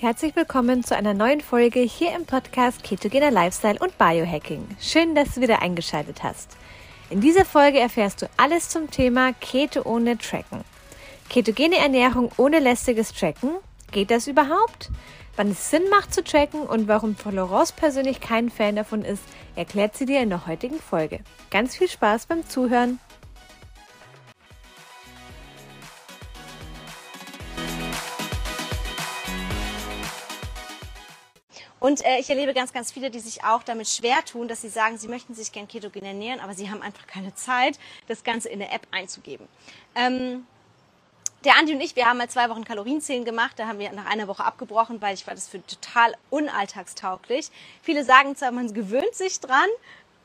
Herzlich willkommen zu einer neuen Folge hier im Podcast Ketogener Lifestyle und Biohacking. Schön, dass du wieder eingeschaltet hast. In dieser Folge erfährst du alles zum Thema Keto ohne Tracken. Ketogene Ernährung ohne lästiges Tracken? Geht das überhaupt? Wann es Sinn macht zu tracken und warum Florence persönlich kein Fan davon ist, erklärt sie dir in der heutigen Folge. Ganz viel Spaß beim Zuhören! Und äh, ich erlebe ganz, ganz viele, die sich auch damit schwer tun, dass sie sagen, sie möchten sich gern ketogen ernähren, aber sie haben einfach keine Zeit, das Ganze in der App einzugeben. Ähm, der Andi und ich, wir haben mal zwei Wochen Kalorienzählen gemacht. Da haben wir nach einer Woche abgebrochen, weil ich war das für total unalltagstauglich. Viele sagen zwar, man gewöhnt sich dran,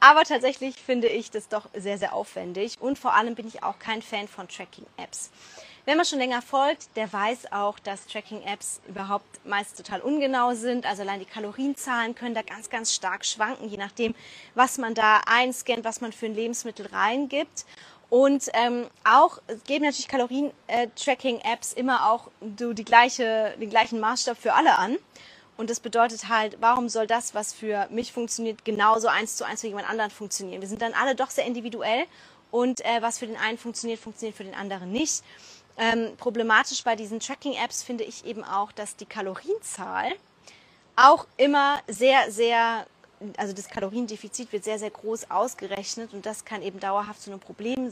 aber tatsächlich finde ich das doch sehr, sehr aufwendig. Und vor allem bin ich auch kein Fan von Tracking-Apps. Wer mir schon länger folgt, der weiß auch, dass Tracking-Apps überhaupt meist total ungenau sind. Also allein die Kalorienzahlen können da ganz, ganz stark schwanken, je nachdem, was man da einscannt, was man für ein Lebensmittel reingibt. Und ähm, auch geben natürlich Kalorien-Tracking-Apps immer auch so die gleiche, den gleichen Maßstab für alle an. Und das bedeutet halt, warum soll das, was für mich funktioniert, genauso eins zu eins für jemand anderen funktionieren? Wir sind dann alle doch sehr individuell und äh, was für den einen funktioniert, funktioniert für den anderen nicht. Ähm, problematisch bei diesen Tracking-Apps finde ich eben auch, dass die Kalorienzahl auch immer sehr, sehr, also das Kaloriendefizit wird sehr, sehr groß ausgerechnet und das kann eben dauerhaft zu einem Problem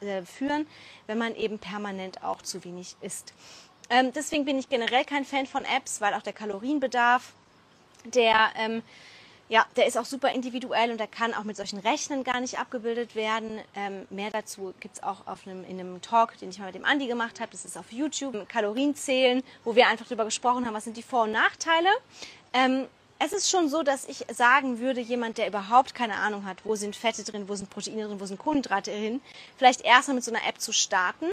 äh, führen, wenn man eben permanent auch zu wenig isst. Ähm, deswegen bin ich generell kein Fan von Apps, weil auch der Kalorienbedarf, der ähm, ja, der ist auch super individuell und der kann auch mit solchen Rechnern gar nicht abgebildet werden. Ähm, mehr dazu gibt es auch auf einem, in einem Talk, den ich mal mit dem Andi gemacht habe. Das ist auf YouTube. Kalorien zählen, wo wir einfach darüber gesprochen haben, was sind die Vor- und Nachteile. Ähm, es ist schon so, dass ich sagen würde, jemand, der überhaupt keine Ahnung hat, wo sind Fette drin, wo sind Proteine drin, wo sind Kohlenhydrate drin, vielleicht erstmal mit so einer App zu starten.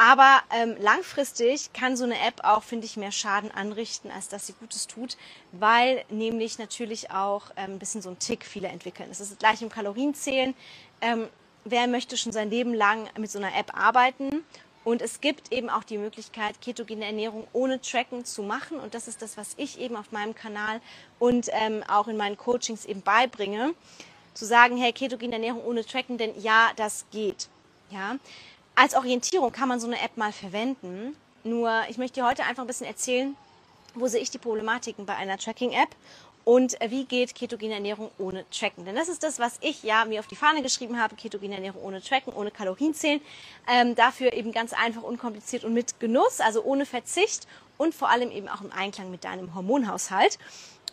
Aber ähm, langfristig kann so eine App auch, finde ich, mehr Schaden anrichten, als dass sie Gutes tut, weil nämlich natürlich auch ähm, ein bisschen so ein Tick viele entwickeln. Das ist gleich im Kalorienzählen. Ähm, wer möchte schon sein Leben lang mit so einer App arbeiten? Und es gibt eben auch die Möglichkeit, ketogene Ernährung ohne Tracken zu machen. Und das ist das, was ich eben auf meinem Kanal und ähm, auch in meinen Coachings eben beibringe. Zu sagen, hey, ketogene Ernährung ohne Tracken, denn ja, das geht. Ja, als Orientierung kann man so eine App mal verwenden. Nur ich möchte dir heute einfach ein bisschen erzählen, wo sehe ich die Problematiken bei einer Tracking-App und äh, wie geht ketogene Ernährung ohne Tracken. Denn das ist das, was ich ja mir auf die Fahne geschrieben habe, ketogene Ernährung ohne Tracken, ohne Kalorienzählen. Ähm, dafür eben ganz einfach, unkompliziert und mit Genuss, also ohne Verzicht und vor allem eben auch im Einklang mit deinem Hormonhaushalt.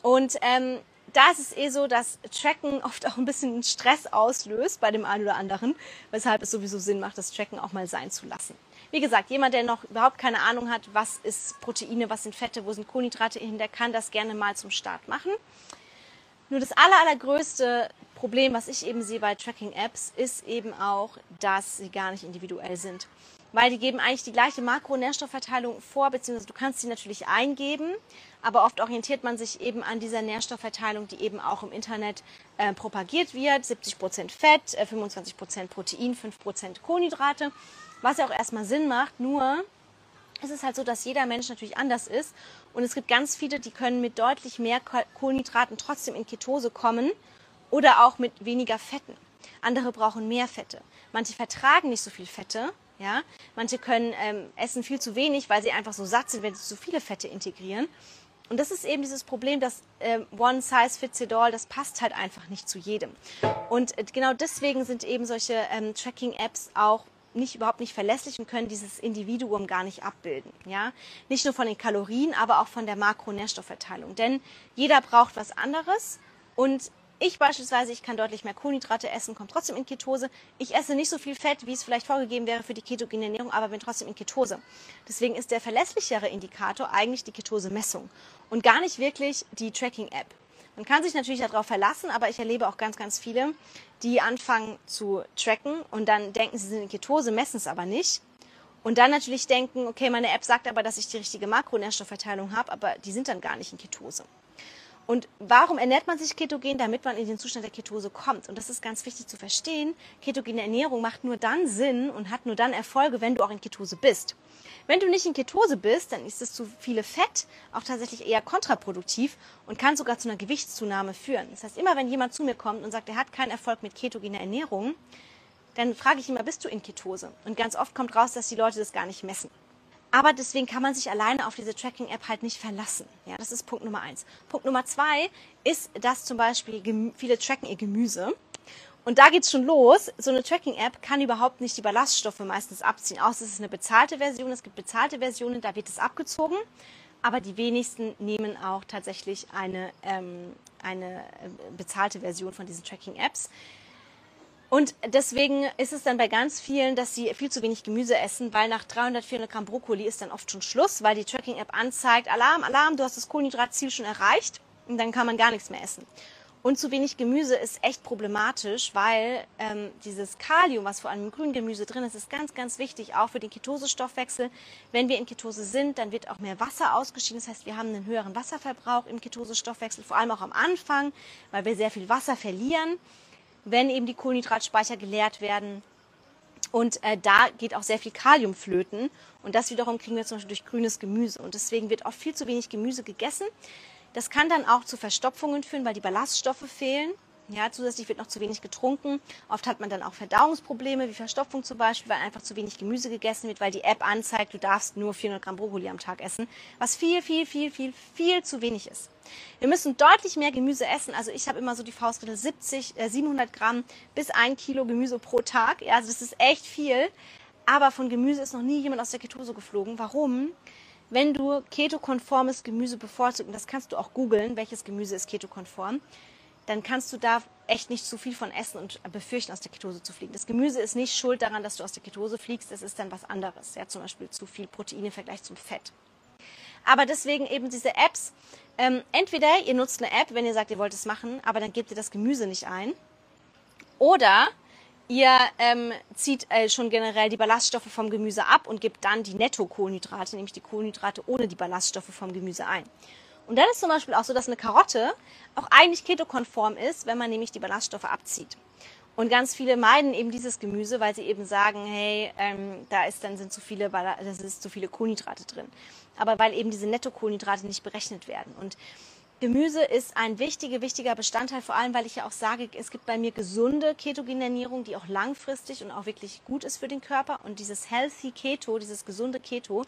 Und ähm, da ist es eh so, dass Tracken oft auch ein bisschen Stress auslöst bei dem einen oder anderen, weshalb es sowieso Sinn macht, das Tracken auch mal sein zu lassen. Wie gesagt, jemand, der noch überhaupt keine Ahnung hat, was ist Proteine, was sind Fette, wo sind Kohlenhydrate hin, der kann das gerne mal zum Start machen. Nur das aller, allergrößte Problem, was ich eben sehe bei Tracking-Apps, ist eben auch, dass sie gar nicht individuell sind weil die geben eigentlich die gleiche Makronährstoffverteilung vor, beziehungsweise du kannst sie natürlich eingeben, aber oft orientiert man sich eben an dieser Nährstoffverteilung, die eben auch im Internet äh, propagiert wird. 70 Prozent Fett, äh, 25 Prozent Protein, 5% Kohlenhydrate, was ja auch erstmal Sinn macht, nur es ist halt so, dass jeder Mensch natürlich anders ist und es gibt ganz viele, die können mit deutlich mehr Kohlenhydraten trotzdem in Ketose kommen oder auch mit weniger Fetten. Andere brauchen mehr Fette. Manche vertragen nicht so viel Fette ja? Manche können ähm, essen viel zu wenig, weil sie einfach so satt sind, wenn sie zu viele Fette integrieren. Und das ist eben dieses Problem, dass äh, One Size Fits It All, das passt halt einfach nicht zu jedem. Und äh, genau deswegen sind eben solche ähm, Tracking-Apps auch nicht überhaupt nicht verlässlich und können dieses Individuum gar nicht abbilden. Ja? Nicht nur von den Kalorien, aber auch von der Makronährstoffverteilung. Denn jeder braucht was anderes und ich beispielsweise, ich kann deutlich mehr Kohlenhydrate essen, komme trotzdem in Ketose. Ich esse nicht so viel Fett, wie es vielleicht vorgegeben wäre für die ketogene Ernährung, aber bin trotzdem in Ketose. Deswegen ist der verlässlichere Indikator eigentlich die Ketose-Messung und gar nicht wirklich die Tracking-App. Man kann sich natürlich darauf verlassen, aber ich erlebe auch ganz, ganz viele, die anfangen zu tracken und dann denken, sie sind in Ketose, messen es aber nicht. Und dann natürlich denken, okay, meine App sagt aber, dass ich die richtige Makronährstoffverteilung habe, aber die sind dann gar nicht in Ketose. Und warum ernährt man sich ketogen? Damit man in den Zustand der Ketose kommt. Und das ist ganz wichtig zu verstehen. Ketogene Ernährung macht nur dann Sinn und hat nur dann Erfolge, wenn du auch in Ketose bist. Wenn du nicht in Ketose bist, dann ist das zu viele Fett auch tatsächlich eher kontraproduktiv und kann sogar zu einer Gewichtszunahme führen. Das heißt, immer wenn jemand zu mir kommt und sagt, er hat keinen Erfolg mit ketogener Ernährung, dann frage ich immer, bist du in Ketose? Und ganz oft kommt raus, dass die Leute das gar nicht messen. Aber deswegen kann man sich alleine auf diese Tracking-App halt nicht verlassen. Ja, das ist Punkt Nummer eins. Punkt Nummer zwei ist, dass zum Beispiel viele tracken ihr Gemüse. Und da geht's schon los. So eine Tracking-App kann überhaupt nicht die Ballaststoffe meistens abziehen. Außer es ist eine bezahlte Version. Es gibt bezahlte Versionen, da wird es abgezogen. Aber die wenigsten nehmen auch tatsächlich eine, ähm, eine äh, bezahlte Version von diesen Tracking-Apps. Und deswegen ist es dann bei ganz vielen, dass sie viel zu wenig Gemüse essen, weil nach 300, 400 Gramm Brokkoli ist dann oft schon Schluss, weil die Tracking-App anzeigt, Alarm, Alarm, du hast das Kohlenhydratziel schon erreicht und dann kann man gar nichts mehr essen. Und zu wenig Gemüse ist echt problematisch, weil ähm, dieses Kalium, was vor allem im grünen Gemüse drin ist, ist ganz, ganz wichtig, auch für den Ketosestoffwechsel. Wenn wir in Ketose sind, dann wird auch mehr Wasser ausgeschieden. Das heißt, wir haben einen höheren Wasserverbrauch im Ketosestoffwechsel, vor allem auch am Anfang, weil wir sehr viel Wasser verlieren wenn eben die Kohlenhydratspeicher geleert werden. Und äh, da geht auch sehr viel Kalium flöten. Und das wiederum kriegen wir zum Beispiel durch grünes Gemüse. Und deswegen wird oft viel zu wenig Gemüse gegessen. Das kann dann auch zu Verstopfungen führen, weil die Ballaststoffe fehlen. Ja, zusätzlich wird noch zu wenig getrunken. Oft hat man dann auch Verdauungsprobleme, wie Verstopfung zum Beispiel, weil einfach zu wenig Gemüse gegessen wird, weil die App anzeigt, du darfst nur 400 Gramm Brokkoli am Tag essen, was viel, viel, viel, viel, viel zu wenig ist. Wir müssen deutlich mehr Gemüse essen. Also ich habe immer so die Faustregel 70, äh, 700 Gramm bis ein Kilo Gemüse pro Tag. Ja, also das ist echt viel. Aber von Gemüse ist noch nie jemand aus der Ketose geflogen. Warum? Wenn du ketokonformes Gemüse bevorzugst, und das kannst du auch googeln, welches Gemüse ist ketokonform, dann kannst du da echt nicht zu viel von essen und befürchten, aus der Ketose zu fliegen. Das Gemüse ist nicht schuld daran, dass du aus der Ketose fliegst, es ist dann was anderes. Ja, zum Beispiel zu viel Protein im Vergleich zum Fett. Aber deswegen eben diese Apps. Ähm, entweder ihr nutzt eine App, wenn ihr sagt, ihr wollt es machen, aber dann gebt ihr das Gemüse nicht ein. Oder ihr ähm, zieht äh, schon generell die Ballaststoffe vom Gemüse ab und gebt dann die Netto-Kohlenhydrate, nämlich die Kohlenhydrate ohne die Ballaststoffe vom Gemüse ein. Und dann ist zum Beispiel auch so, dass eine Karotte auch eigentlich ketokonform ist, wenn man nämlich die Ballaststoffe abzieht. Und ganz viele meiden eben dieses Gemüse, weil sie eben sagen, hey, ähm, da ist dann sind zu viele, das ist zu viele Kohlenhydrate drin. Aber weil eben diese Netto-Kohlenhydrate nicht berechnet werden. Und Gemüse ist ein wichtiger, wichtiger Bestandteil, vor allem weil ich ja auch sage, es gibt bei mir gesunde ketogene Ernährung, die auch langfristig und auch wirklich gut ist für den Körper. Und dieses Healthy Keto, dieses gesunde Keto,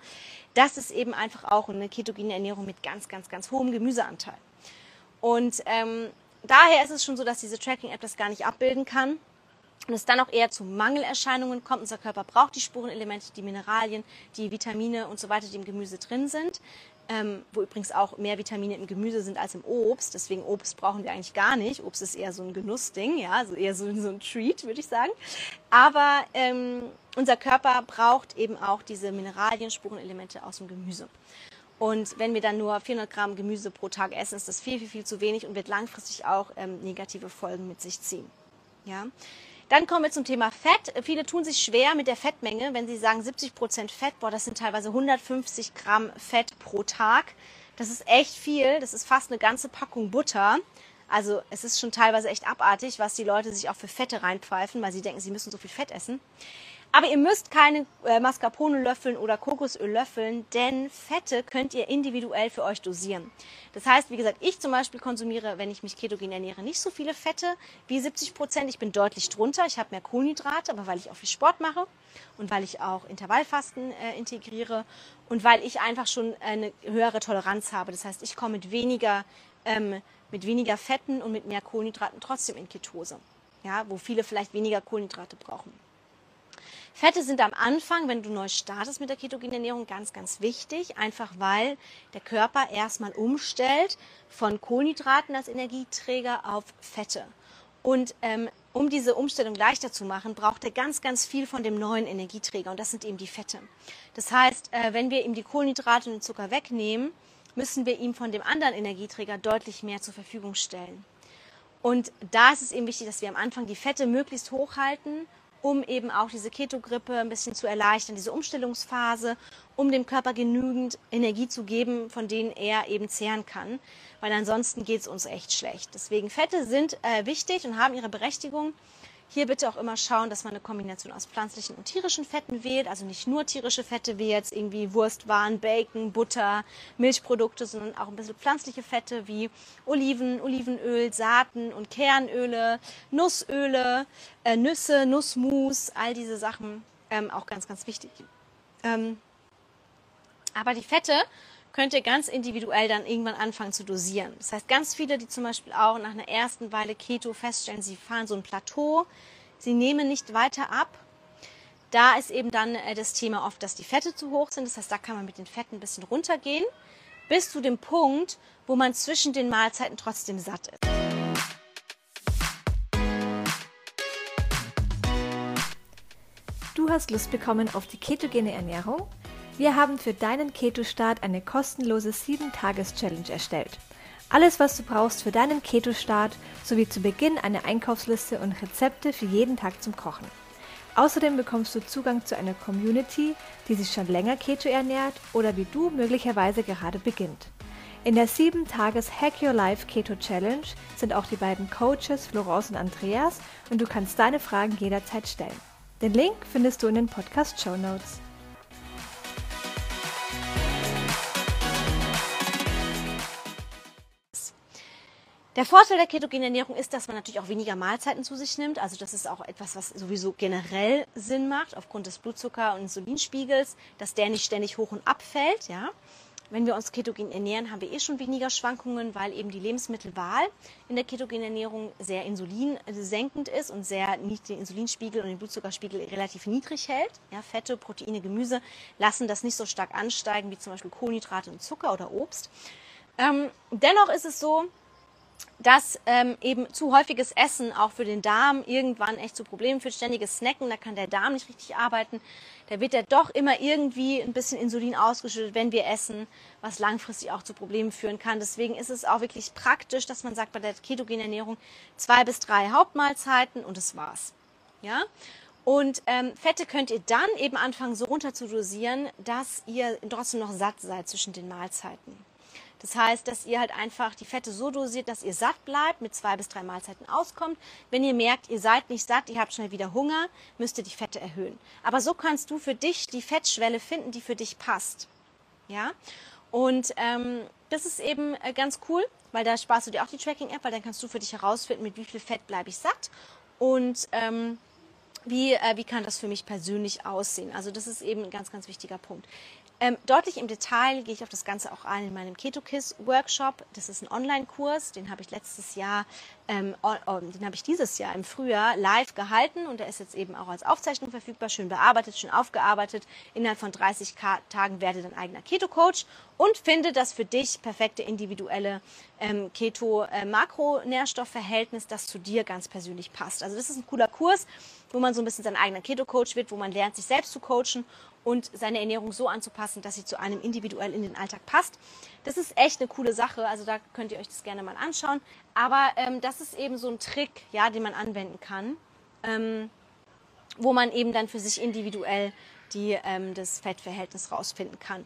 das ist eben einfach auch eine ketogene Ernährung mit ganz, ganz, ganz hohem Gemüseanteil. Und ähm, daher ist es schon so, dass diese Tracking-App das gar nicht abbilden kann und es dann auch eher zu Mangelerscheinungen kommt. Unser Körper braucht die Spurenelemente, die Mineralien, die Vitamine und so weiter, die im Gemüse drin sind ähm, wo übrigens auch mehr Vitamine im Gemüse sind als im Obst. Deswegen Obst brauchen wir eigentlich gar nicht. Obst ist eher so ein Genussding, ja, also eher so, so ein Treat, würde ich sagen. Aber ähm, unser Körper braucht eben auch diese Mineralien, Spurenelemente aus dem Gemüse. Und wenn wir dann nur 400 Gramm Gemüse pro Tag essen, ist das viel, viel, viel zu wenig und wird langfristig auch ähm, negative Folgen mit sich ziehen. Ja. Dann kommen wir zum Thema Fett. Viele tun sich schwer mit der Fettmenge, wenn sie sagen 70 Prozent Fett. Boah, das sind teilweise 150 Gramm Fett pro Tag. Das ist echt viel. Das ist fast eine ganze Packung Butter. Also es ist schon teilweise echt abartig, was die Leute sich auch für Fette reinpfeifen, weil sie denken, sie müssen so viel Fett essen. Aber ihr müsst keine äh, Mascarpone löffeln oder Kokosöl löffeln, denn Fette könnt ihr individuell für euch dosieren. Das heißt, wie gesagt, ich zum Beispiel konsumiere, wenn ich mich ketogen ernähre, nicht so viele Fette wie 70 Prozent. Ich bin deutlich drunter. Ich habe mehr Kohlenhydrate, aber weil ich auch viel Sport mache und weil ich auch Intervallfasten äh, integriere und weil ich einfach schon eine höhere Toleranz habe. Das heißt, ich komme mit weniger, ähm, mit weniger Fetten und mit mehr Kohlenhydraten trotzdem in Ketose. Ja, wo viele vielleicht weniger Kohlenhydrate brauchen. Fette sind am Anfang, wenn du neu startest mit der ketogenen Ernährung, ganz, ganz wichtig, einfach weil der Körper erstmal umstellt von Kohlenhydraten als Energieträger auf Fette. Und ähm, um diese Umstellung leichter zu machen, braucht er ganz, ganz viel von dem neuen Energieträger und das sind eben die Fette. Das heißt, äh, wenn wir ihm die Kohlenhydrate und den Zucker wegnehmen, müssen wir ihm von dem anderen Energieträger deutlich mehr zur Verfügung stellen. Und da ist es eben wichtig, dass wir am Anfang die Fette möglichst hoch halten um eben auch diese Ketogrippe ein bisschen zu erleichtern, diese Umstellungsphase, um dem Körper genügend Energie zu geben, von denen er eben zehren kann, weil ansonsten geht es uns echt schlecht. Deswegen Fette sind äh, wichtig und haben ihre Berechtigung. Hier bitte auch immer schauen, dass man eine Kombination aus pflanzlichen und tierischen Fetten wählt. Also nicht nur tierische Fette wie jetzt irgendwie Wurstwaren, Bacon, Butter, Milchprodukte, sondern auch ein bisschen pflanzliche Fette wie Oliven, Olivenöl, Saaten und Kernöle, Nussöle, äh, Nüsse, Nussmus, all diese Sachen. Ähm, auch ganz, ganz wichtig. Ähm, aber die Fette könnt ihr ganz individuell dann irgendwann anfangen zu dosieren. Das heißt, ganz viele, die zum Beispiel auch nach einer ersten Weile Keto feststellen, sie fahren so ein Plateau, sie nehmen nicht weiter ab. Da ist eben dann äh, das Thema oft, dass die Fette zu hoch sind. Das heißt, da kann man mit den Fetten ein bisschen runtergehen, bis zu dem Punkt, wo man zwischen den Mahlzeiten trotzdem satt ist. Du hast Lust bekommen auf die ketogene Ernährung? Wir haben für deinen Keto-Start eine kostenlose 7-Tages-Challenge erstellt. Alles, was du brauchst für deinen Keto-Start, sowie zu Beginn eine Einkaufsliste und Rezepte für jeden Tag zum Kochen. Außerdem bekommst du Zugang zu einer Community, die sich schon länger Keto ernährt oder wie du möglicherweise gerade beginnt. In der 7-Tages Hack Your Life Keto Challenge sind auch die beiden Coaches Florence und Andreas und du kannst deine Fragen jederzeit stellen. Den Link findest du in den Podcast Show Notes. Der Vorteil der ketogenen Ernährung ist, dass man natürlich auch weniger Mahlzeiten zu sich nimmt. Also das ist auch etwas, was sowieso generell Sinn macht, aufgrund des Blutzucker- und Insulinspiegels, dass der nicht ständig hoch und abfällt. Ja? Wenn wir uns ketogen ernähren, haben wir eh schon weniger Schwankungen, weil eben die Lebensmittelwahl in der ketogenen Ernährung sehr insulinsenkend ist und sehr den Insulinspiegel und den Blutzuckerspiegel relativ niedrig hält. Ja, Fette, Proteine, Gemüse lassen das nicht so stark ansteigen wie zum Beispiel Kohlenhydrate und Zucker oder Obst. Ähm, dennoch ist es so, dass ähm, eben zu häufiges Essen auch für den Darm irgendwann echt zu Problemen führt. Ständiges Snacken, da kann der Darm nicht richtig arbeiten. Da wird er doch immer irgendwie ein bisschen Insulin ausgeschüttet, wenn wir essen, was langfristig auch zu Problemen führen kann. Deswegen ist es auch wirklich praktisch, dass man sagt, bei der ketogenen Ernährung zwei bis drei Hauptmahlzeiten und das war's. Ja? Und ähm, Fette könnt ihr dann eben anfangen, so runter zu dosieren, dass ihr trotzdem noch satt seid zwischen den Mahlzeiten. Das heißt, dass ihr halt einfach die Fette so dosiert, dass ihr satt bleibt, mit zwei bis drei Mahlzeiten auskommt. Wenn ihr merkt, ihr seid nicht satt, ihr habt schnell wieder Hunger, müsst ihr die Fette erhöhen. Aber so kannst du für dich die Fettschwelle finden, die für dich passt. Ja? Und ähm, das ist eben äh, ganz cool, weil da sparst du dir auch die Tracking-App, weil dann kannst du für dich herausfinden, mit wie viel Fett bleibe ich satt. Und ähm, wie, äh, wie kann das für mich persönlich aussehen? Also das ist eben ein ganz, ganz wichtiger Punkt. Ähm, deutlich im Detail gehe ich auf das Ganze auch ein in meinem Keto-Kiss-Workshop. Das ist ein Online-Kurs, den habe ich letztes Jahr, ähm, den habe ich dieses Jahr im Frühjahr live gehalten und der ist jetzt eben auch als Aufzeichnung verfügbar, schön bearbeitet, schön aufgearbeitet. Innerhalb von 30 Tagen werde dein eigener Keto-Coach und finde das für dich perfekte individuelle ähm, Keto-Makronährstoffverhältnis, das zu dir ganz persönlich passt. Also das ist ein cooler Kurs, wo man so ein bisschen sein eigener Keto-Coach wird, wo man lernt, sich selbst zu coachen und seine Ernährung so anzupassen, dass sie zu einem individuell in den Alltag passt. Das ist echt eine coole Sache, also da könnt ihr euch das gerne mal anschauen. Aber ähm, das ist eben so ein Trick, ja, den man anwenden kann, ähm, wo man eben dann für sich individuell die, ähm, das Fettverhältnis rausfinden kann.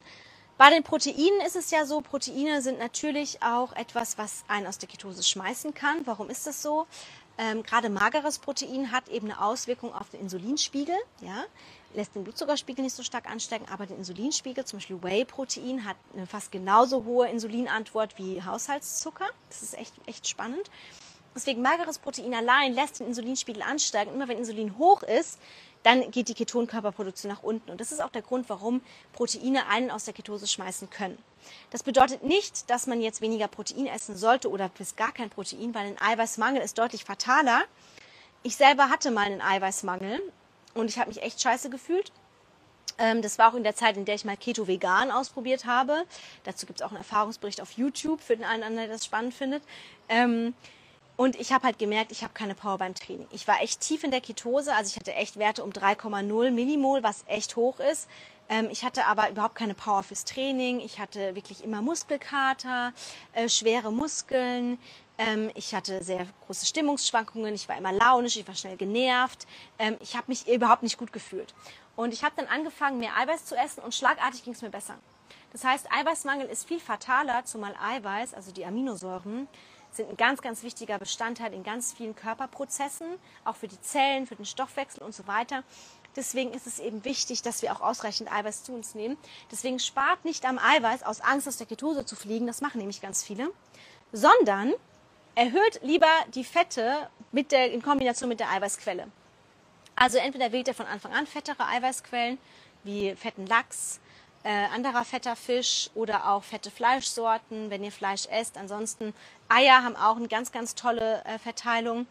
Bei den Proteinen ist es ja so, Proteine sind natürlich auch etwas, was einen aus der Ketose schmeißen kann. Warum ist das so? Ähm, gerade mageres Protein hat eben eine Auswirkung auf den Insulinspiegel. Ja? Lässt den Blutzuckerspiegel nicht so stark ansteigen, aber den Insulinspiegel, zum Beispiel Whey-Protein, hat eine fast genauso hohe Insulinantwort wie Haushaltszucker. Das ist echt, echt spannend. Deswegen mageres Protein allein lässt den Insulinspiegel ansteigen. Immer wenn Insulin hoch ist, dann geht die Ketonkörperproduktion nach unten. Und das ist auch der Grund, warum Proteine einen aus der Ketose schmeißen können. Das bedeutet nicht, dass man jetzt weniger Protein essen sollte oder bis gar kein Protein, weil ein Eiweißmangel ist deutlich fataler. Ich selber hatte mal einen Eiweißmangel und ich habe mich echt scheiße gefühlt. Ähm, das war auch in der Zeit, in der ich mal Keto Vegan ausprobiert habe. Dazu gibt es auch einen Erfahrungsbericht auf YouTube für den einen, der das spannend findet. Ähm, und ich habe halt gemerkt, ich habe keine Power beim Training. Ich war echt tief in der Ketose, also ich hatte echt Werte um 3,0 Millimol, was echt hoch ist. Ähm, ich hatte aber überhaupt keine Power fürs Training. Ich hatte wirklich immer Muskelkater, äh, schwere Muskeln. Ähm, ich hatte sehr große Stimmungsschwankungen, ich war immer launisch, ich war schnell genervt, ähm, ich habe mich überhaupt nicht gut gefühlt. Und ich habe dann angefangen, mehr Eiweiß zu essen und schlagartig ging es mir besser. Das heißt, Eiweißmangel ist viel fataler, zumal Eiweiß, also die Aminosäuren, sind ein ganz, ganz wichtiger Bestandteil in ganz vielen Körperprozessen, auch für die Zellen, für den Stoffwechsel und so weiter. Deswegen ist es eben wichtig, dass wir auch ausreichend Eiweiß zu uns nehmen. Deswegen spart nicht am Eiweiß aus Angst, aus der Ketose zu fliegen. Das machen nämlich ganz viele. Sondern erhöht lieber die Fette mit der, in Kombination mit der Eiweißquelle. Also entweder wählt ihr von Anfang an fettere Eiweißquellen wie fetten Lachs, äh, anderer fetter Fisch oder auch fette Fleischsorten, wenn ihr Fleisch esst. Ansonsten Eier haben auch eine ganz, ganz tolle äh, Verteilung.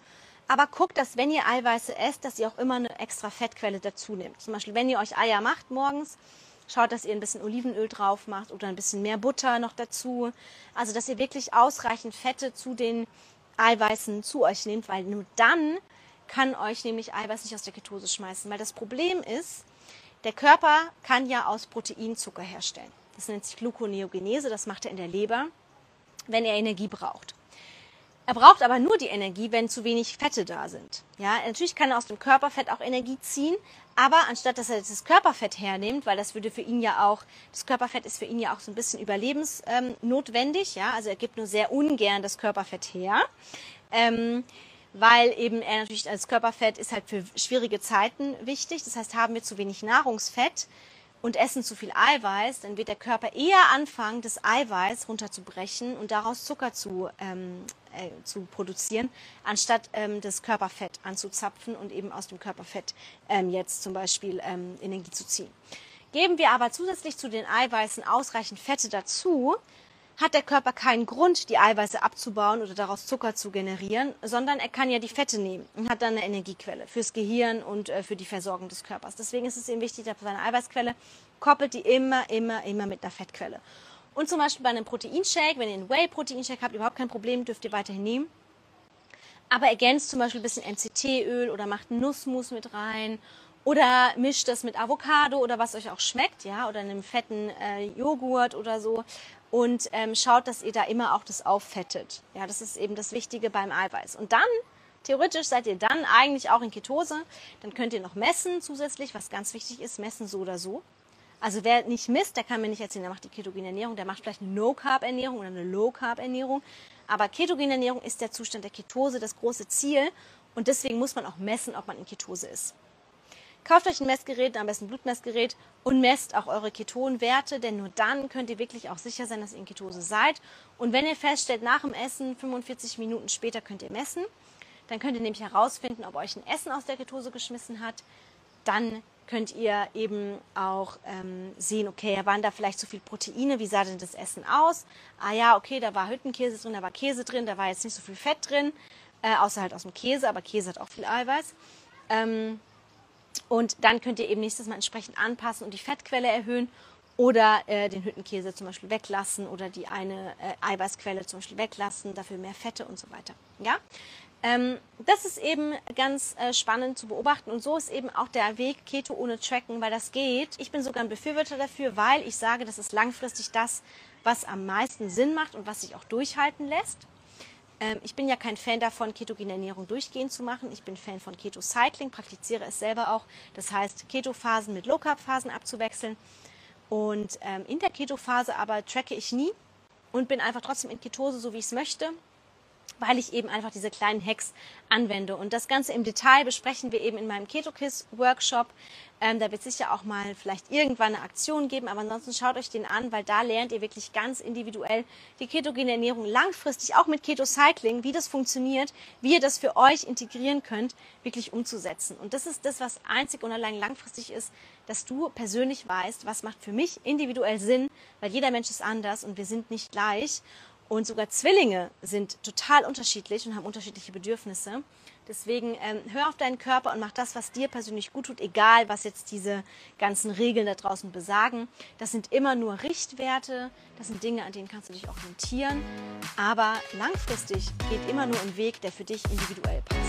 Aber guckt, dass wenn ihr Eiweiße esst, dass ihr auch immer eine extra Fettquelle dazu nehmt. Zum Beispiel, wenn ihr euch Eier macht morgens, schaut, dass ihr ein bisschen Olivenöl drauf macht oder ein bisschen mehr Butter noch dazu. Also, dass ihr wirklich ausreichend Fette zu den Eiweißen zu euch nehmt, weil nur dann kann euch nämlich Eiweiß nicht aus der Ketose schmeißen. Weil das Problem ist, der Körper kann ja aus Protein Zucker herstellen. Das nennt sich Gluconeogenese, das macht er in der Leber, wenn er Energie braucht. Er braucht aber nur die Energie, wenn zu wenig Fette da sind. Ja, natürlich kann er aus dem Körperfett auch Energie ziehen, aber anstatt dass er das Körperfett hernimmt, weil das würde für ihn ja auch, das Körperfett ist für ihn ja auch so ein bisschen überlebensnotwendig, ähm, ja, also er gibt nur sehr ungern das Körperfett her. Ähm, weil eben er natürlich als Körperfett ist halt für schwierige Zeiten wichtig. Das heißt, haben wir zu wenig Nahrungsfett und essen zu viel Eiweiß, dann wird der Körper eher anfangen, das Eiweiß runterzubrechen und daraus Zucker zu, ähm, äh, zu produzieren, anstatt ähm, das Körperfett anzuzapfen und eben aus dem Körperfett ähm, jetzt zum Beispiel ähm, Energie zu ziehen. Geben wir aber zusätzlich zu den Eiweißen ausreichend Fette dazu, hat der Körper keinen Grund, die Eiweiße abzubauen oder daraus Zucker zu generieren, sondern er kann ja die Fette nehmen und hat dann eine Energiequelle fürs Gehirn und äh, für die Versorgung des Körpers. Deswegen ist es ihm wichtig, dass seine Eiweißquelle koppelt die immer, immer, immer mit einer Fettquelle. Und zum Beispiel bei einem Proteinshake, wenn ihr einen Whey-Proteinshake habt, überhaupt kein Problem, dürft ihr weiterhin nehmen. Aber ergänzt zum Beispiel ein bisschen MCT-Öl oder macht Nussmus mit rein oder mischt das mit Avocado oder was euch auch schmeckt, ja, oder einem fetten äh, Joghurt oder so und ähm, schaut, dass ihr da immer auch das auffettet. Ja, das ist eben das Wichtige beim Eiweiß. Und dann, theoretisch seid ihr dann eigentlich auch in Ketose. Dann könnt ihr noch messen zusätzlich, was ganz wichtig ist, messen so oder so. Also wer nicht misst, der kann mir nicht erzählen, der macht die ketogene Ernährung, der macht vielleicht eine No-Carb-Ernährung oder eine Low-Carb-Ernährung. Aber ketogene Ernährung ist der Zustand der Ketose, das große Ziel. Und deswegen muss man auch messen, ob man in Ketose ist. Kauft euch ein Messgerät, am besten ein Blutmessgerät und messt auch eure Ketonwerte, denn nur dann könnt ihr wirklich auch sicher sein, dass ihr in Ketose seid. Und wenn ihr feststellt, nach dem Essen, 45 Minuten später könnt ihr messen, dann könnt ihr nämlich herausfinden, ob euch ein Essen aus der Ketose geschmissen hat. Dann könnt ihr eben auch ähm, sehen, okay, waren da vielleicht zu viel Proteine, wie sah denn das Essen aus? Ah ja, okay, da war Hüttenkäse drin, da war Käse drin, da war jetzt nicht so viel Fett drin, äh, außer halt aus dem Käse, aber Käse hat auch viel Eiweiß. Ähm, und dann könnt ihr eben nächstes Mal entsprechend anpassen und die Fettquelle erhöhen oder äh, den Hüttenkäse zum Beispiel weglassen oder die eine äh, Eiweißquelle zum Beispiel weglassen, dafür mehr Fette und so weiter. Ja? Ähm, das ist eben ganz äh, spannend zu beobachten und so ist eben auch der Weg Keto ohne Tracken, weil das geht. Ich bin sogar ein Befürworter dafür, weil ich sage, das ist langfristig das, was am meisten Sinn macht und was sich auch durchhalten lässt. Ähm, ich bin ja kein Fan davon, ketogene Ernährung durchgehend zu machen. Ich bin Fan von Keto-Cycling, praktiziere es selber auch. Das heißt, Keto-Phasen mit Low-Carb-Phasen abzuwechseln. Und ähm, in der Keto-Phase aber tracke ich nie und bin einfach trotzdem in Ketose, so wie ich es möchte weil ich eben einfach diese kleinen Hacks anwende. Und das Ganze im Detail besprechen wir eben in meinem KetoKiss-Workshop. Ähm, da wird sicher auch mal vielleicht irgendwann eine Aktion geben, aber ansonsten schaut euch den an, weil da lernt ihr wirklich ganz individuell die ketogene Ernährung langfristig, auch mit Keto-Cycling, wie das funktioniert, wie ihr das für euch integrieren könnt, wirklich umzusetzen. Und das ist das, was einzig und allein langfristig ist, dass du persönlich weißt, was macht für mich individuell Sinn, weil jeder Mensch ist anders und wir sind nicht gleich. Und sogar Zwillinge sind total unterschiedlich und haben unterschiedliche Bedürfnisse. Deswegen ähm, hör auf deinen Körper und mach das, was dir persönlich gut tut, egal was jetzt diese ganzen Regeln da draußen besagen. Das sind immer nur Richtwerte, das sind Dinge, an denen kannst du dich orientieren. Aber langfristig geht immer nur ein Weg, der für dich individuell passt.